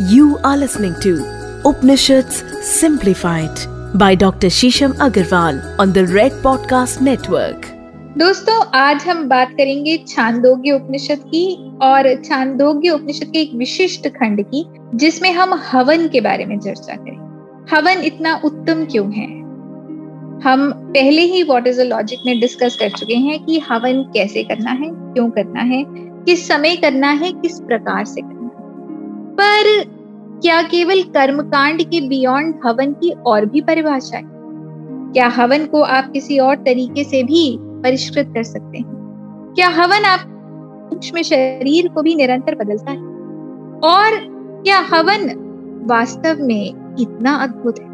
You are listening to Upanishads Simplified by Dr. Shisham Agarwal on the Red Podcast Network. दोस्तों, आज हम बात करेंगे छांदोग्य उपनिषद की और छांदोग्य उपनिषद के एक विशिष्ट खंड की, जिसमें हम हवन के बारे में चर्चा करें हवन इतना उत्तम क्यों है हम पहले ही वॉट इज़ अ लॉजिक में डिस्कस कर चुके हैं कि हवन कैसे करना है, क्यों करना है, किस समय करना है, किस प्रकार से करना है पर क्या केवल कर्मकांड के बियॉन्ड हवन की और भी परिभाषा है क्या हवन को आप किसी और तरीके से भी परिष्कृत कर सकते हैं? क्या हवन आप सूक्ष्म शरीर को भी निरंतर बदलता है? और क्या हवन वास्तव में इतना अद्भुत है?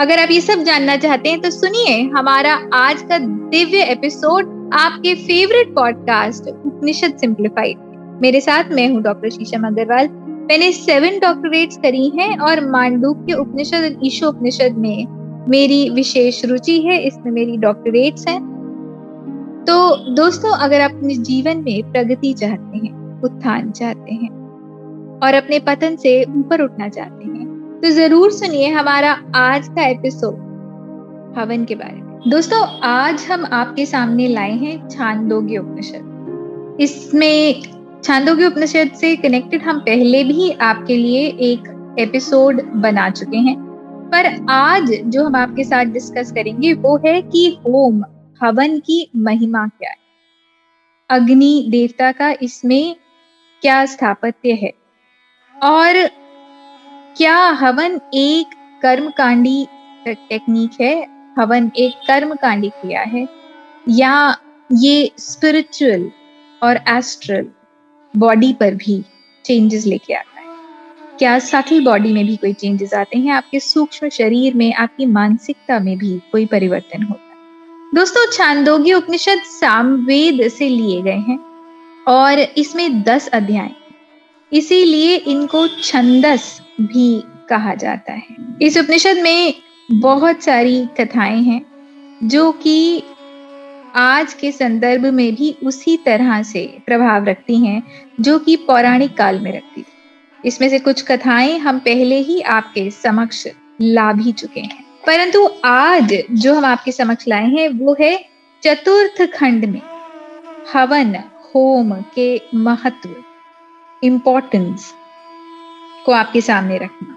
अगर आप ये सब जानना चाहते हैं तो सुनिए हमारा आज का दिव्य एपिसोड आपके फेवरेट पॉडकास्ट उपनिषद सिंप्लीफाइड मेरे साथ मैं हूँ डॉक्टर शीशम अग्रवाल। मैंने सेवन डॉक्टरेट्स करी हैं और मांडूक के उपनिषद और ईशो उपनिषद में मेरी विशेष रुचि है, इसमें मेरी डॉक्टरेट्स हैं। तो दोस्तों, अगर आप अपने जीवन में प्रगति चाहते हैं, उत्थान चाहते हैं और अपने पतन से ऊपर उठना चाहते हैं तो ज़रूर सुनिए हमारा आज का एपिसोड हवन के बारे में। दोस्तों, आज हम आपके सामने लाए हैं छांदोग्य उपनिषद। इसमें छांदोग्य उपनिषद से कनेक्टेड हम पहले भी आपके लिए एक एपिसोड बना चुके हैं। पर आज जो हम आपके साथ डिस्कस करेंगे वो है कि होम, हवन की महिमा क्या है? अग्नि देवता का इसमें क्या स्थापत्य है? और क्या हवन एक कर्मकांडी टेक्निक है? हवन एक कर्मकांडी क्रिया है? या ये स्पिरिचुअल और एस्ट्रल बॉडी पर भी चेंजेस लेके आता है। क्या सटल बॉडी में भी कोई चेंजेस आते हैं? आपके सूक्ष्म शरीर में, आपकी मानसिकता में भी कोई परिवर्तन होता है। दोस्तों, छांदोग्य उपनिषद सामवेद से लिए गए हैं और इसमें दस अध्याय इसीलिए इनको छंदस भी कहा जाता है। इस उपनिषद में बहुत सारी कथाएँ हैं जो कि आज के संदर्भ में भी उसी तरह से प्रभाव रखती हैं जो कि पौराणिक काल में रखती थी। इसमें से कुछ कथाएँ हम पहले ही आपके समक्ष ला भी चुके हैं। परंतु आज जो हम आपके समक्ष लाए हैं, वो है चतुर्थ खंड में हवन, होम के महत्व इम्पोर्टेंस को आपके सामने रखना।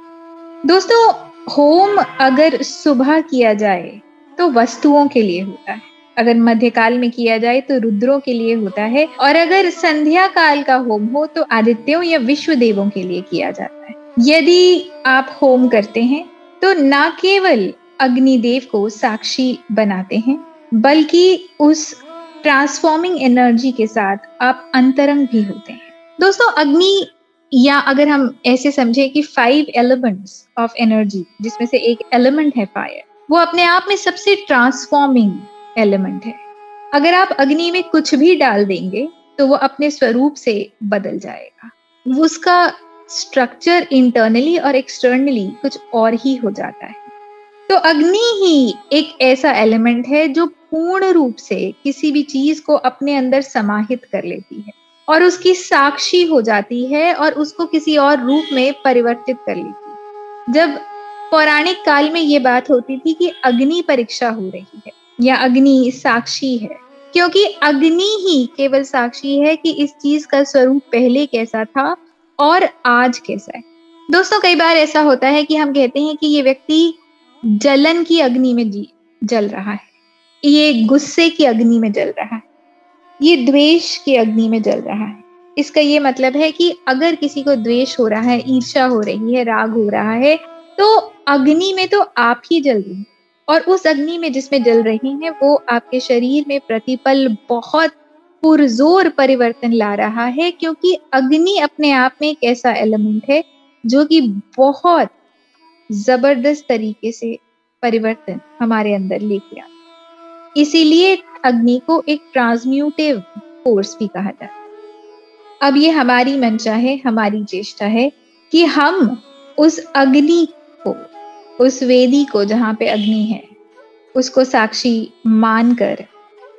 दोस्तों, होम अगर सुबह किया जाए तो वस्तुओं के लिए होता है। अगर मध्यकाल में किया जाए तो रुद्रों के लिए होता है और अगर संध्या काल का होम हो तो आदित्यों या विश्व देवों के लिए किया जाता है। यदि आप होम करते हैं तो न केवल अग्निदेव को साक्षी बनाते हैं, बल्कि उस ट्रांसफॉर्मिंग एनर्जी के साथ आप अंतरंग भी होते हैं। दोस्तों, अग्नि या अगर हम ऐसे समझे कि फाइव एलिमेंट्स ऑफ़ एनर्जी जिसमें से एक एलिमेंट है फायर वो अपने आप में सबसे ट्रांसफॉर्मिंग एलिमेंट है। अगर आप अग्नि में कुछ भी डाल देंगे तो वो अपने स्वरूप से बदल जाएगा। उसका स्ट्रक्चर इंटरनली और एक्सटर्नली कुछ और ही हो जाता है। तो अग्नि ही एक ऐसा एलिमेंट है जो पूर्ण रूप से किसी भी चीज़ को अपने अंदर समाहित कर लेती है और उसकी साक्षी हो जाती है और उसको किसी और रूप में परिवर्तित कर लेती है। जब पौराणिक काल में ये बात होती थी कि अग्नि परीक्षा हो रही है या अग्नि साक्षी है। क्योंकि अग्नि ही केवल साक्षी है कि इस चीज़ का स्वरूप पहले कैसा था और आज कैसा है। दोस्तों, कई बार ऐसा होता है कि हम कहते हैं कि ये व्यक्ति जलन की अग्नि में जी, जल रहा है। ये गुस्से की अग्नि में जल रहा है। ये द्वेष की अग्नि में जल रहा है। इसका ये मतलब है कि अगर किसी को द्वेष हो रहा है ईर्षा हो रही है, राग हो रहा है तो अग्नि में तो आप ही जल रही और उस अग्नि में जिसमें जल रही हैं, वो आपके शरीर में प्रतिपल बहुत पुरजोर परिवर्तन ला रहा है, क्योंकि अग्नि अपने आप में एक ऐसा एलिमेंट है, जो कि बहुत ज़बरदस्त तरीके से परिवर्तन हमारे अंदर लेके आता इसीलिए अग्नि को एक ट्रांसम्यूटिव फोर्स भी कहा जाता है। अब ये हमारी मंशा है, हमारी चेष्टा है, कि हम उस अग्नि उस वेदी को जहाँ पे अग्नि है, उसको साक्षी मानकर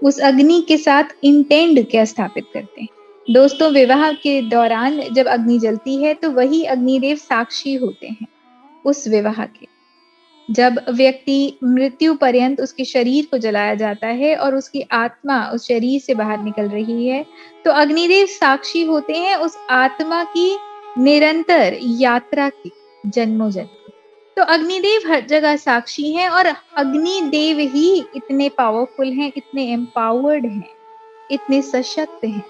उस अग्नि के साथ इंटेंड क्या स्थापित करते हैं? दोस्तों, विवाह के दौरान जब अग्नि जलती है तो वही अग्निदेव साक्षी होते हैं उस विवाह के। जब व्यक्ति मृत्यु पर्यंत उसके शरीर को जलाया जाता है और उसकी आत्मा उस शरीर से बाहर निकल रही है तो अग्निदेव साक्षी होते हैं उस आत्मा की निरंतर यात्रा की जन्मों जन्म। तो अग्निदेव हर जगह साक्षी हैं और अग्निदेव ही इतने पावरफुल हैं, इतने एम्पावर्ड हैं, इतने सशक्त हैं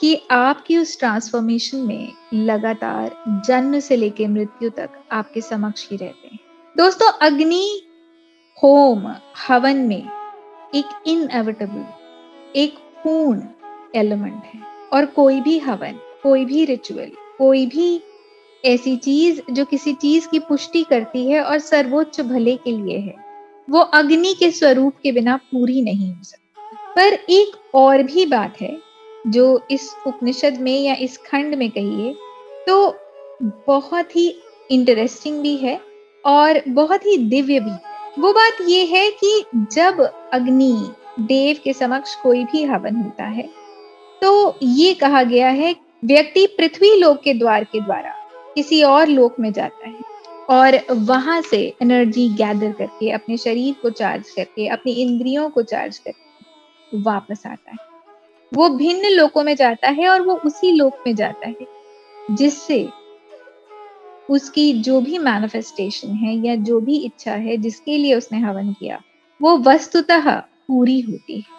कि आपकी उस ट्रांसफॉर्मेशन में लगातार जन्म से लेकर मृत्यु तक आपके समक्ष ही रहते हैं। दोस्तों, अग्नि होम हवन में एक इनएविटेबल एक पूर्ण एलिमेंट है और कोई भी हवन, कोई भी रिचुअल कोई भी ऐसी चीज़ जो किसी चीज़ की पुष्टि करती है और सर्वोच्च भले के लिए है। वो अग्नि के स्वरूप के बिना पूरी नहीं हो सकती। पर एक और भी बात है, जो इस उपनिषद में या इस खंड में कहिए तो बहुत ही इंटरेस्टिंग भी है और बहुत ही दिव्य भी वो बात ये है कि जब अग्नि देव के समक्ष कोई भी हवन होता है तो ये कहा गया है, व्यक्ति पृथ्वी लोक के द्वार के द्वारा किसी और लोक में जाता है और वहाँ से एनर्जी गैदर करके, अपने शरीर को चार्ज करके, अपनी इंद्रियों को चार्ज करके वापस आता है। वो भिन्न लोकों में जाता है और वो उसी लोक में जाता है, जिससे उसकी जो भी मैनिफेस्टेशन है या जो भी इच्छा है, जिसके लिए उसने हवन किया, वो वस्तुतः पूरी होती है।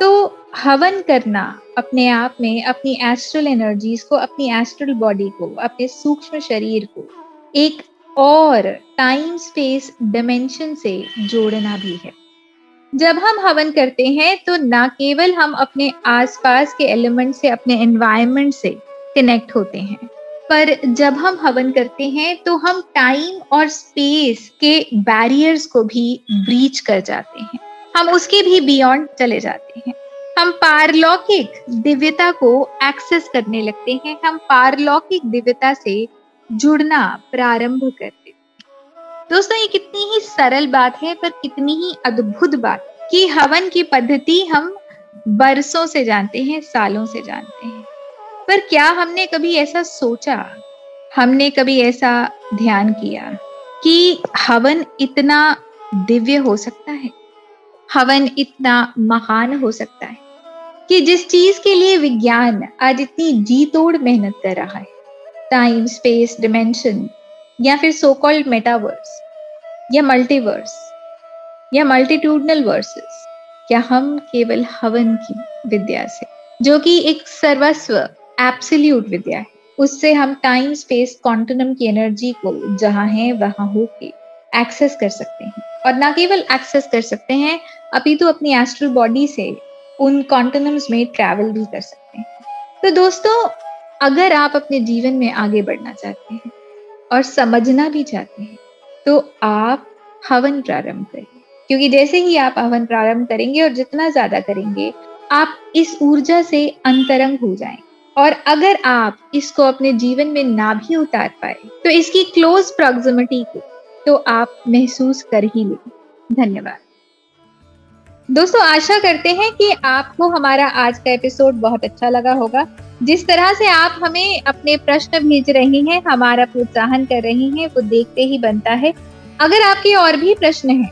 तो हवन करना अपने आप में अपनी एस्ट्रल एनर्जीज को, अपनी एस्ट्रल बॉडी को, अपने सूक्ष्म शरीर को एक और टाइम स्पेस डिमेंशन से जोड़ना भी है। जब हम हवन करते हैं तो ना केवल हम अपने आसपास के एलिमेंट से, अपने एनवायरमेंट से कनेक्ट होते हैं, पर जब हम हवन करते हैं तो हम टाइम और स्पेस के बैरियर्स को भी ब्रीच कर जाते हैं। हम उसके भी बियॉन्ड चले जाते हैं। हम पारलौकिक दिव्यता को एक्सेस करने लगते हैं। हम पारलौकिक दिव्यता से जुड़ना प्रारंभ करते दोस्तों, ये कितनी ही सरल बात है, पर कितनी ही अद्भुत बात कि हवन की पद्धति हम बरसों से जानते हैं, सालों से जानते हैं। पर क्या हमने कभी ऐसा सोचा, हमने कभी ऐसा ध्यान किया कि हवन इतना दिव्य हो सकता है, हवन इतना महान हो सकता है? कि जिस चीज़ के लिए विज्ञान आज इतनी जी तोड़ मेहनत कर रहा है टाइम स्पेस डिमेंशन या फिर सो कॉल्ड मेटावर्स या मल्टीवर्स या मल्टीट्यूडनल वर्सेस या हम केवल हवन की विद्या से, जो कि एक सर्वस्व एब्सोल्यूट विद्या है, उससे हम टाइम स्पेस क्वांटम की एनर्जी को जहाँ है, वहाँ होके एक्सेस कर सकते हैं। और ना केवल एक्सेस कर सकते हैं, अभी तो अपनी एस्ट्रल बॉडी से उन कॉन्टिनम्स में ट्रैवल भी कर सकते हैं। तो दोस्तों, अगर आप अपने जीवन में आगे बढ़ना चाहते हैं और समझना भी चाहते हैं तो आप हवन प्रारंभ करें। क्योंकि जैसे ही आप हवन प्रारंभ करेंगे और जितना ज़्यादा करेंगे, आप इस ऊर्जा से अंतरंग हो जाएँ। और अगर आप इसको अपने जीवन में ना भी उतार पाए तो इसकी क्लोज प्रॉक्सिमिटी को तो आप महसूस कर ही लें। धन्यवाद। दोस्तों, आशा करते हैं कि आपको हमारा आज का एपिसोड बहुत अच्छा लगा होगा। जिस तरह से आप हमें अपने प्रश्न भेज रही हैं, हमारा प्रोत्साहन कर रही हैं, वो देखते ही बनता है। अगर आपके और भी प्रश्न हैं,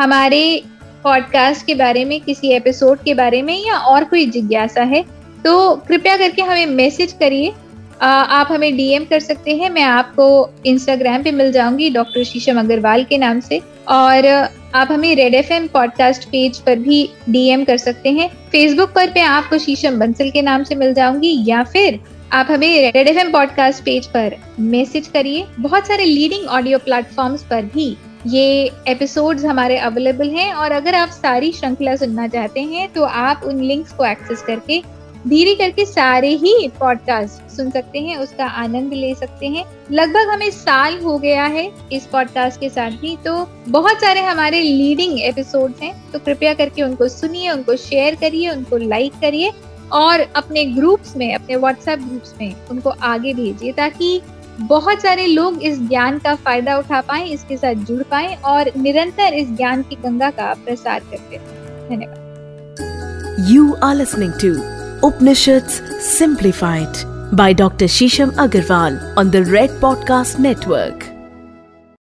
हमारे पॉडकास्ट के बारे में, किसी एपिसोड के बारे में या और कोई जिज्ञासा है तो कृपया करके हमें मैसेज करिए। आप हमें डीएम कर सकते हैं। मैं आपको इंस्टाग्राम पे मिल जाऊँगी, डॉक्टर शीशम अग्रवाल के नाम से। और आप हमें Red F M podcast page पर भी डीएम कर सकते हैं। फेसबुक पर मैं आपको शीशम बंसल के नाम से मिल जाऊँगी, या फिर आप हमें Red F M podcast page पर मैसेज करिए। बहुत सारे लीडिंग ऑडियो प्लेटफॉर्म्स पर भी ये एपिसोड्स हमारे अवेलेबल हैं। और अगर आप सारी श्रृंखला सुनना चाहते हैं तो आप उन लिंक्स को एक्सेस करके धीरे करके सारे ही पॉडकास्ट सुन सकते हैं, उसका आनंद ले सकते हैं। लगभग हमें साल हो गया है इस पॉडकास्ट के साथ भी तो बहुत सारे हमारे लीडिंग एपिसोड हैं तो कृपया करके उनको सुनिए, उनको शेयर करिए, उनको लाइक करिए, और अपने ग्रुप्स में, अपने व्हाट्सएप ग्रुप्स में उनको आगे भेजिए, ताकि बहुत सारे लोग इस ज्ञान का फ़ायदा उठा पाए, इसके साथ जुड़ पाए, और निरंतर इस ज्ञान की गंगा का प्रसार करते धन्यवाद। You are listening to Upanishads Simplified by Dr. Shisham Agarwal on the Red Podcast Network.